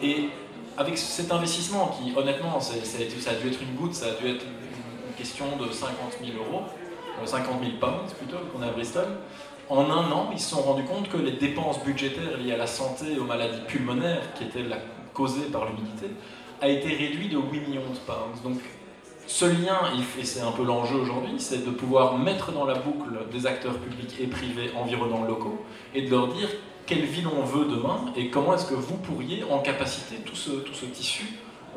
Et avec cet investissement qui, honnêtement, ça a dû être une goutte, ça a dû être une question de 50 000 euros, 50 000 pounds plutôt, qu'on a à Bristol. En un an, ils se sont rendus compte que les dépenses budgétaires liées à la santé et aux maladies pulmonaires, qui étaient causées par l'humidité, a été réduit de 8 millions de pounds. Donc, ce lien, et c'est un peu l'enjeu aujourd'hui, c'est de pouvoir mettre dans la boucle des acteurs publics et privés environnants locaux et de leur dire quelle ville on veut demain et comment est-ce que vous pourriez, en capacité, tout ce, tout ce tissu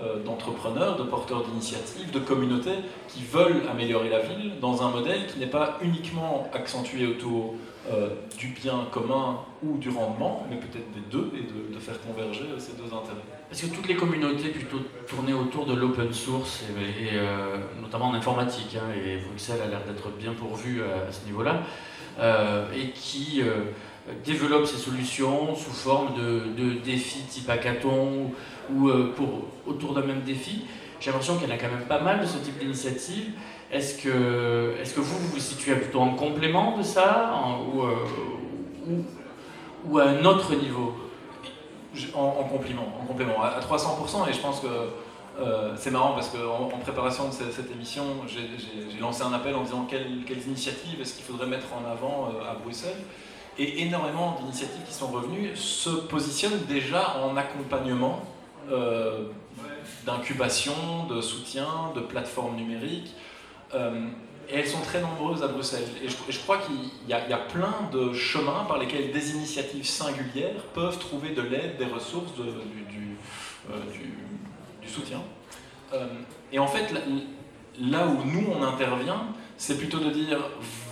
euh, d'entrepreneurs, de porteurs d'initiatives, de communautés qui veulent améliorer la ville dans un modèle qui n'est pas uniquement accentué autour euh, du bien commun ou du rendement, mais peut-être des deux et de, faire converger ces deux intérêts. Parce que toutes les communautés plutôt tournées autour de l'open source, et, euh, notamment en informatique, hein, et Bruxelles a l'air d'être bien pourvue à, ce niveau-là, et qui développe ces solutions sous forme de, défis type hackathon ou, euh, autour d'un même défi. J'ai l'impression qu'il y en a quand même pas mal de ce type d'initiative. Est-ce que, est que vous, vous situez plutôt en complément de ça ou, euh, ou, à un autre niveau? En, complément, en complément, à, 300%, et je pense que euh, c'est marrant parce qu'en en, préparation de cette, émission, j'ai lancé un appel en disant quelles initiatives est-ce qu'il faudrait mettre en avant à Bruxelles? Et énormément d'initiatives qui sont revenues se positionnent déjà en accompagnement euh, d'incubation, de soutien, de plateformes numériques. Euh, et elles sont très nombreuses à Bruxelles. Et je, crois qu'il y, a plein de chemins par lesquels des initiatives singulières peuvent trouver de l'aide, des ressources, euh, du, du, soutien. et en fait, là où nous, on intervient, c'est plutôt de dire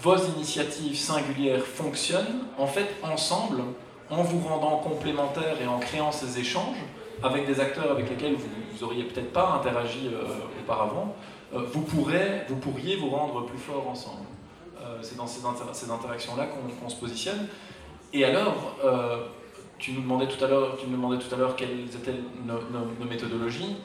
vos initiatives singulières fonctionnent, en fait, ensemble, en vous rendant complémentaires et en créant ces échanges avec des acteurs avec lesquels vous, n'auriez peut-être pas interagi euh, auparavant, euh, vous, pourrez, vous pourriez vous rendre plus fort ensemble. Euh, c'est dans ces, interactions-là qu'on se positionne. Et alors, tu nous demandais tout à l'heure quelles étaient nos méthodologies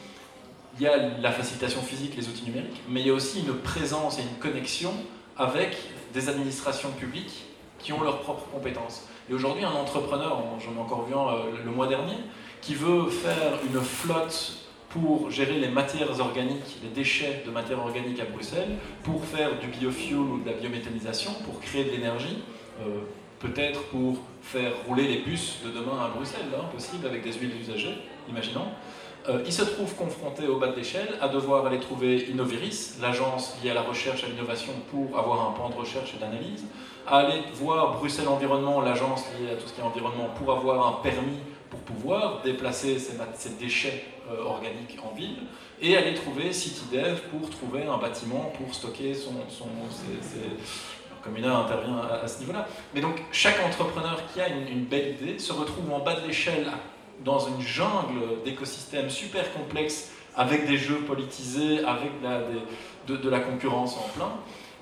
il y a la facilitation physique, les outils numériques, mais il y a aussi une présence et une connexion avec des administrations publiques qui ont leurs propres compétences. Et aujourd'hui, un entrepreneur, j'en ai encore vu euh, le mois dernier, qui veut faire une flotte pour gérer les matières organiques, les déchets de matières organiques à Bruxelles, pour faire du biofuel ou de la biométhanisation, pour créer de l'énergie, euh, peut-être pour faire rouler les bus de demain à Bruxelles, hein, possible, avec des huiles usagées, imaginons. Euh, il se trouve confronté au bas de l'échelle à devoir aller trouver Innoviris, l'agence liée à la recherche et à l'innovation pour avoir un plan de recherche et d'analyse, à aller voir Bruxelles Environnement, l'agence liée à tout ce qui est environnement, pour avoir un permis pour pouvoir déplacer ces, déchets euh, organiques en ville, et aller trouver CityDev pour trouver un bâtiment pour stocker son, ses, une intervient à, ce niveau-là. Mais donc chaque entrepreneur qui a une, belle idée se retrouve en bas de l'échelle dans une jungle d'écosystèmes super complexes avec des jeux politisés, avec de, la concurrence en plein.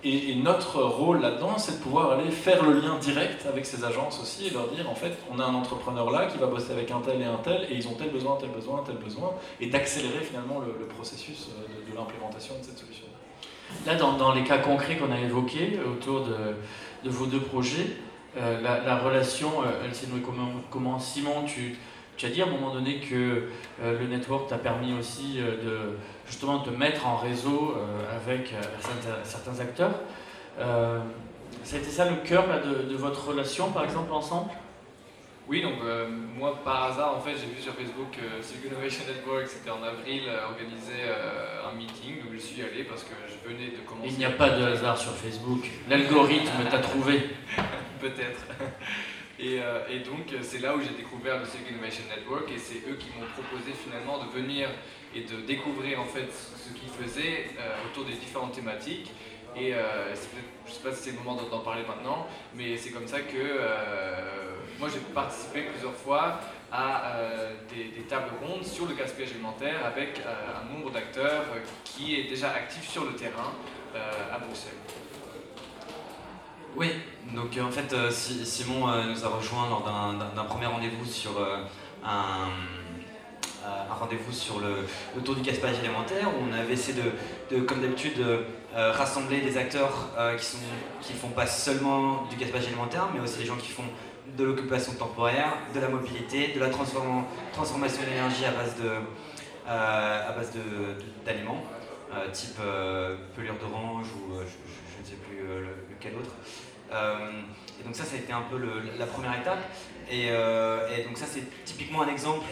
Et, notre rôle là-dedans, c'est de pouvoir aller faire le lien direct avec ces agences aussi et leur dire, en fait, on a un entrepreneur là qui va bosser avec un tel et un tel, et ils ont tel besoin, tel besoin, tel besoin, et d'accélérer finalement le, processus euh, de l'implémentation de cette solution. Là, dans, les cas concrets qu'on a évoqués autour de, vos deux projets, euh, la, relation, euh, elle s'est nouée comment, comment, Simon, tu, tu, as dit à un moment donné que euh, le network t'a permis aussi de justement de mettre en réseau avec certains, acteurs. ça a été ça le cœur de, de votre relation, par exemple, ensemble? Oui, donc euh, moi par hasard en fait j'ai vu sur Facebook que Silicon Innovation Network c'était en avril euh, organisé euh, un meeting donc je suis allé parce que je venais de commencer. Il n'y a pas de hasard sur Facebook, l'algorithme t'a trouvé. Peut-être. Et, et, donc c'est là où j'ai découvert le Silicon Innovation Network et c'est eux qui m'ont proposé finalement de venir et de découvrir en fait ce qu'ils faisaient autour des différentes thématiques. Et je ne sais pas si c'est le moment d'en parler maintenant, mais c'est comme ça que moi, j'ai participé plusieurs fois à euh, des, tables rondes sur le gaspillage alimentaire avec euh, un nombre d'acteurs euh, qui est déjà actif sur le terrain à Bruxelles. Oui, donc en fait, Simon nous a rejoint lors d'un premier rendez-vous sur un, rendez-vous sur le, tour du gaspillage alimentaire où on avait essayé de, comme d'habitude, rassembler des acteurs qui qui font pas seulement du gaspillage alimentaire, mais aussi des gens qui font de l'occupation temporaire, de la mobilité, de la transformation d'énergie à base de euh, à base d'aliments, euh, type euh, pelure d'orange ou je, ne sais plus lequel autre. Et donc ça, ça a été un peu la première étape. Et, donc ça, c'est typiquement un exemple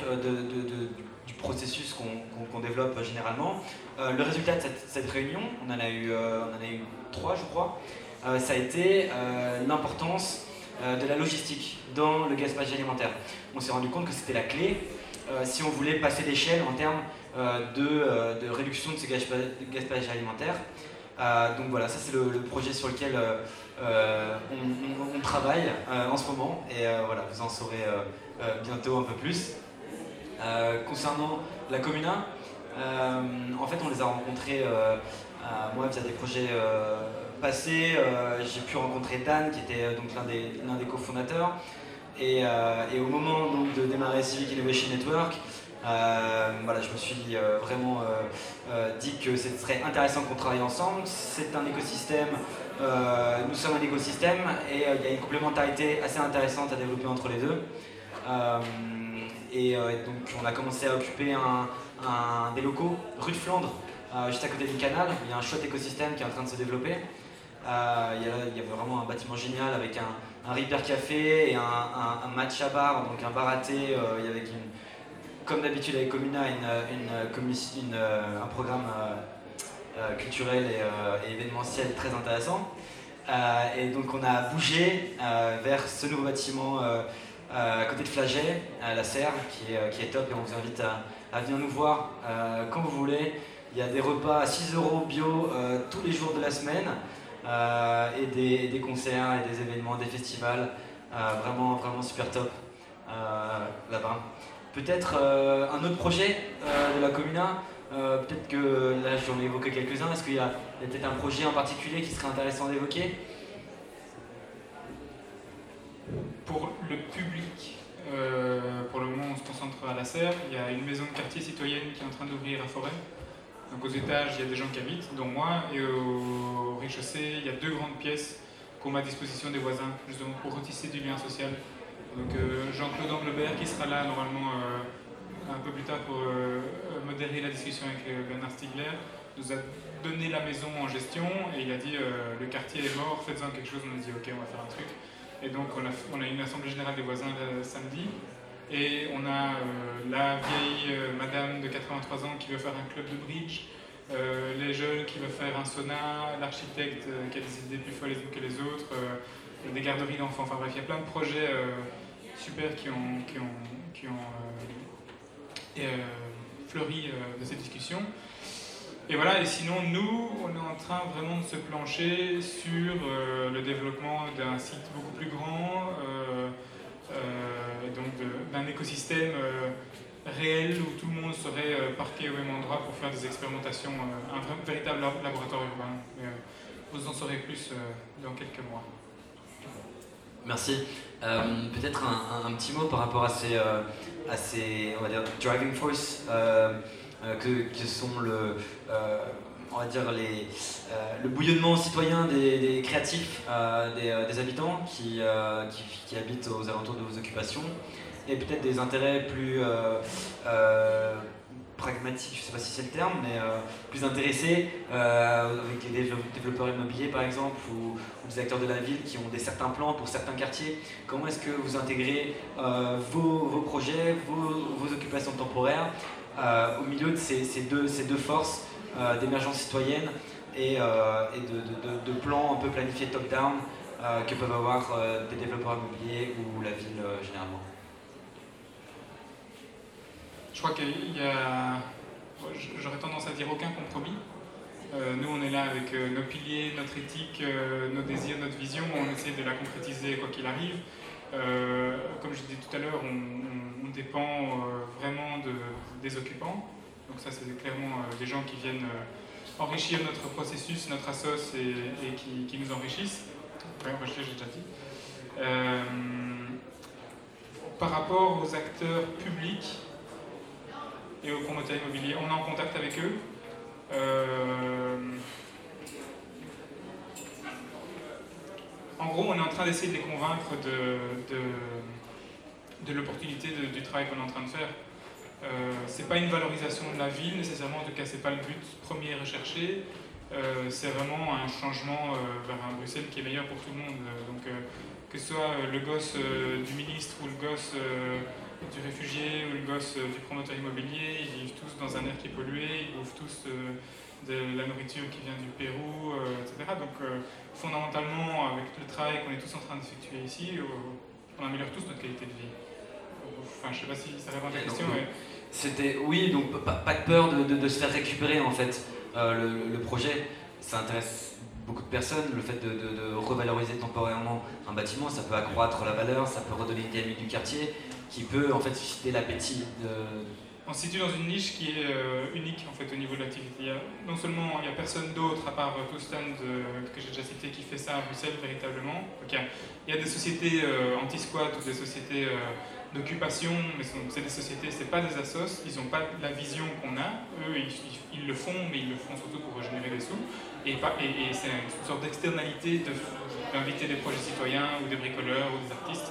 du processus qu'on développe généralement. le résultat de cette, réunion, on en, a eu, on en a eu trois, je crois, ça a été l'importance euh, de la logistique dans le gaspillage alimentaire. On s'est rendu compte que c'était la clé euh, si on voulait passer d'échelle en termes euh, de, réduction de ce gaspillage alimentaire. donc voilà, ça c'est le, projet sur lequel on, travaille en ce moment et voilà, vous en saurez bientôt un peu plus. concernant la Comuna, en fait on les a rencontrés moi via des projets passé, euh, j'ai pu rencontrer Dan, qui était euh, donc l'un des, des cofondateurs. Et, euh, et, au moment donc, de démarrer Civic Innovation Network, voilà, je me suis vraiment dit que ce serait intéressant qu'on travaille ensemble. C'est un écosystème, nous sommes un écosystème et il y a une complémentarité assez intéressante à développer entre les deux. et donc on a commencé à occuper un, des locaux rue de Flandre, juste à côté du canal. Il y a un chouette écosystème qui est en train de se développer. Euh, il, y avait vraiment un bâtiment génial avec un, un Reaper Café et un, un, matcha bar, donc un bar à thé. Euh, comme d'habitude avec Comuna, euh, un programme culturel et, événementiel très intéressant. et donc on a bougé vers ce nouveau bâtiment à côté de Flaget, à la Serre, qui est, qui est top et on vous invite à, venir nous voir quand vous voulez. Il y a des repas à 6 euros bio tous les jours de la semaine. Euh, et, des, concerts et des événements, des festivals. Euh, vraiment, vraiment super top euh, là-bas. Peut-être un autre projet de la Comuna peut-être que là j'en ai évoqué quelques-uns. Est-ce qu'il y a, peut-être un projet en particulier qui serait intéressant d'évoquer? Pour le public, pour le moment on se concentre à la serre. Il y a une maison de quartier citoyenne qui est en train d'ouvrir à Forêt. Donc aux étages, il y a des gens qui habitent, dont moi, et au rez-de-chaussée, il y a deux grandes pièces qu'on met à disposition des voisins, justement pour retisser du lien social. Donc euh, Jean-Claude Anglebert, qui sera là normalement euh, un peu plus tard pour euh, modérer la discussion avec Bernard Stiegler, nous a donné la maison en gestion et il a dit le quartier est mort, faites-en quelque chose. On a dit ok, on va faire un truc. Et donc on a, on une assemblée générale des voisins samedi. Et on a la vieille madame de 83 ans qui veut faire un club de bridge. les jeunes qui veulent faire un sauna, l'architecte qui a des idées plus folles que les autres, des garderies d'enfants. Enfin bref, il y a plein de projets super qui ont fleuri de ces discussions. Et voilà, et sinon, nous, on est en train vraiment de se plancher sur euh, le développement d'un site beaucoup plus grand, euh, euh, donc d'un écosystème réel où tout le monde serait parqué au même endroit pour faire des expérimentations, un véritable laboratoire urbain. vous en saurez plus dans quelques mois. Merci. Peut-être un, petit mot par rapport à ces, à ces on va dire, driving force euh, que, sont le, euh, on va dire les, euh, le bouillonnement citoyen des, créatifs, des, habitants qui, qui, habitent aux alentours de vos occupations, et peut-être des intérêts plus pragmatiques, je ne sais pas si c'est le terme, mais plus intéressés, avec les développeurs immobiliers par exemple, ou, des acteurs de la ville qui ont des certains plans pour certains quartiers. Comment est-ce que vous intégrez vos, vos, projets, vos, occupations temporaires euh, au milieu de ces, deux, ces deux, forces euh, d'émergence citoyenne et, euh, de, plans un peu planifiés top-down que peuvent avoir des développeurs immobiliers ou la ville généralement? Crois qu'il y a, j'aurais tendance à dire aucun compromis. nous, on est là avec nos piliers, notre éthique, nos désirs, notre vision. On essaie de la concrétiser quoi qu'il arrive. comme je disais tout à l'heure, on dépend euh, vraiment de, des occupants. Donc ça, c'est clairement euh, des gens qui viennent euh, enrichir notre processus, notre assos et, qui, nous enrichissent. enrichir, j'ai déjà dit. par rapport aux acteurs publics et aux promoteurs immobiliers, on est en contact avec eux. en gros, on est en train d'essayer de les convaincre de de l'opportunité du travail qu'on est en train de faire. Euh, c'est pas une valorisation de la ville nécessairement, en tout cas c'est pas le but premier recherché. Euh, c'est vraiment un changement euh, vers un Bruxelles qui est meilleur pour tout le monde. Donc que ce soit le gosse du ministre ou le gosse du réfugié ou le gosse du promoteur immobilier, ils vivent tous dans un air qui est pollué, ils bouffent tous de la nourriture qui vient du Pérou, etc. Donc fondamentalement, avec le travail qu'on est tous en train d'effectuer ici, on améliore tous notre qualité de vie. Enfin, je sais pas si ça répond à ta question, mais... C'était, oui, donc pas, de peur de, se faire récupérer en fait. Euh, le, projet, ça intéresse beaucoup de personnes. Le fait de, revaloriser temporairement un bâtiment, ça peut accroître la valeur, ça peut redonner une dynamique du quartier, qui peut en fait susciter l'appétit de, on se situe dans une niche qui est euh, unique en fait au niveau de l'activité. Non seulement il n'y a personne d'autre à part euh, stand que j'ai déjà cité qui fait ça à Bruxelles véritablement. il, y a, des sociétés anti-squat ou des sociétés d'occupation, mais c'est des sociétés, c'est pas des assos, ils n'ont pas la vision qu'on a. Eux, ils, le font, mais ils le font surtout pour générer des sous. Et, c'est une sorte d'externalité d'inviter des projets citoyens ou des bricoleurs ou des artistes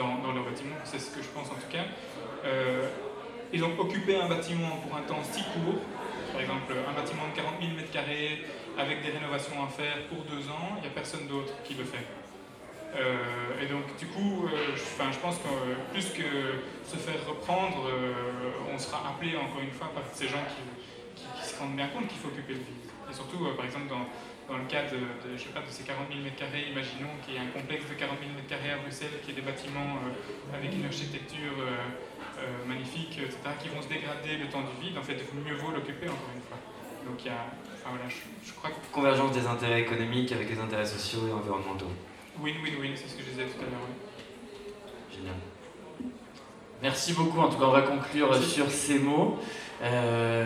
dans, dans leur bâtiment. C'est ce que je pense en tout cas. Euh, et donc occuper un bâtiment pour un temps si court, par exemple un bâtiment de 40 000 m2 avec des rénovations à faire pour deux ans, il n'y a personne d'autre qui le fait. Euh, et donc, du coup, euh, je, pense que plus que se faire reprendre, euh, on sera appelé encore une fois par ces gens qui, se rendent bien compte qu'il faut occuper le vide. Et surtout, par exemple, dans, le cas de, je sais pas, de ces 40 000 m2, imaginons qu'il y ait un complexe de 40 000 m2 à Bruxelles, qui ait des bâtiments avec une architecture magnifique, etc., qui vont se dégrader le temps du vide. En fait, mieux vaut l'occuper encore une fois. Donc, il y a, enfin, voilà, je, crois que... Convergence des intérêts économiques avec les intérêts sociaux et environnementaux. Win-win-win, c'est ce que je disais tout à l'heure. Génial. Merci beaucoup. En tout cas, on va conclure sur ces mots. Euh,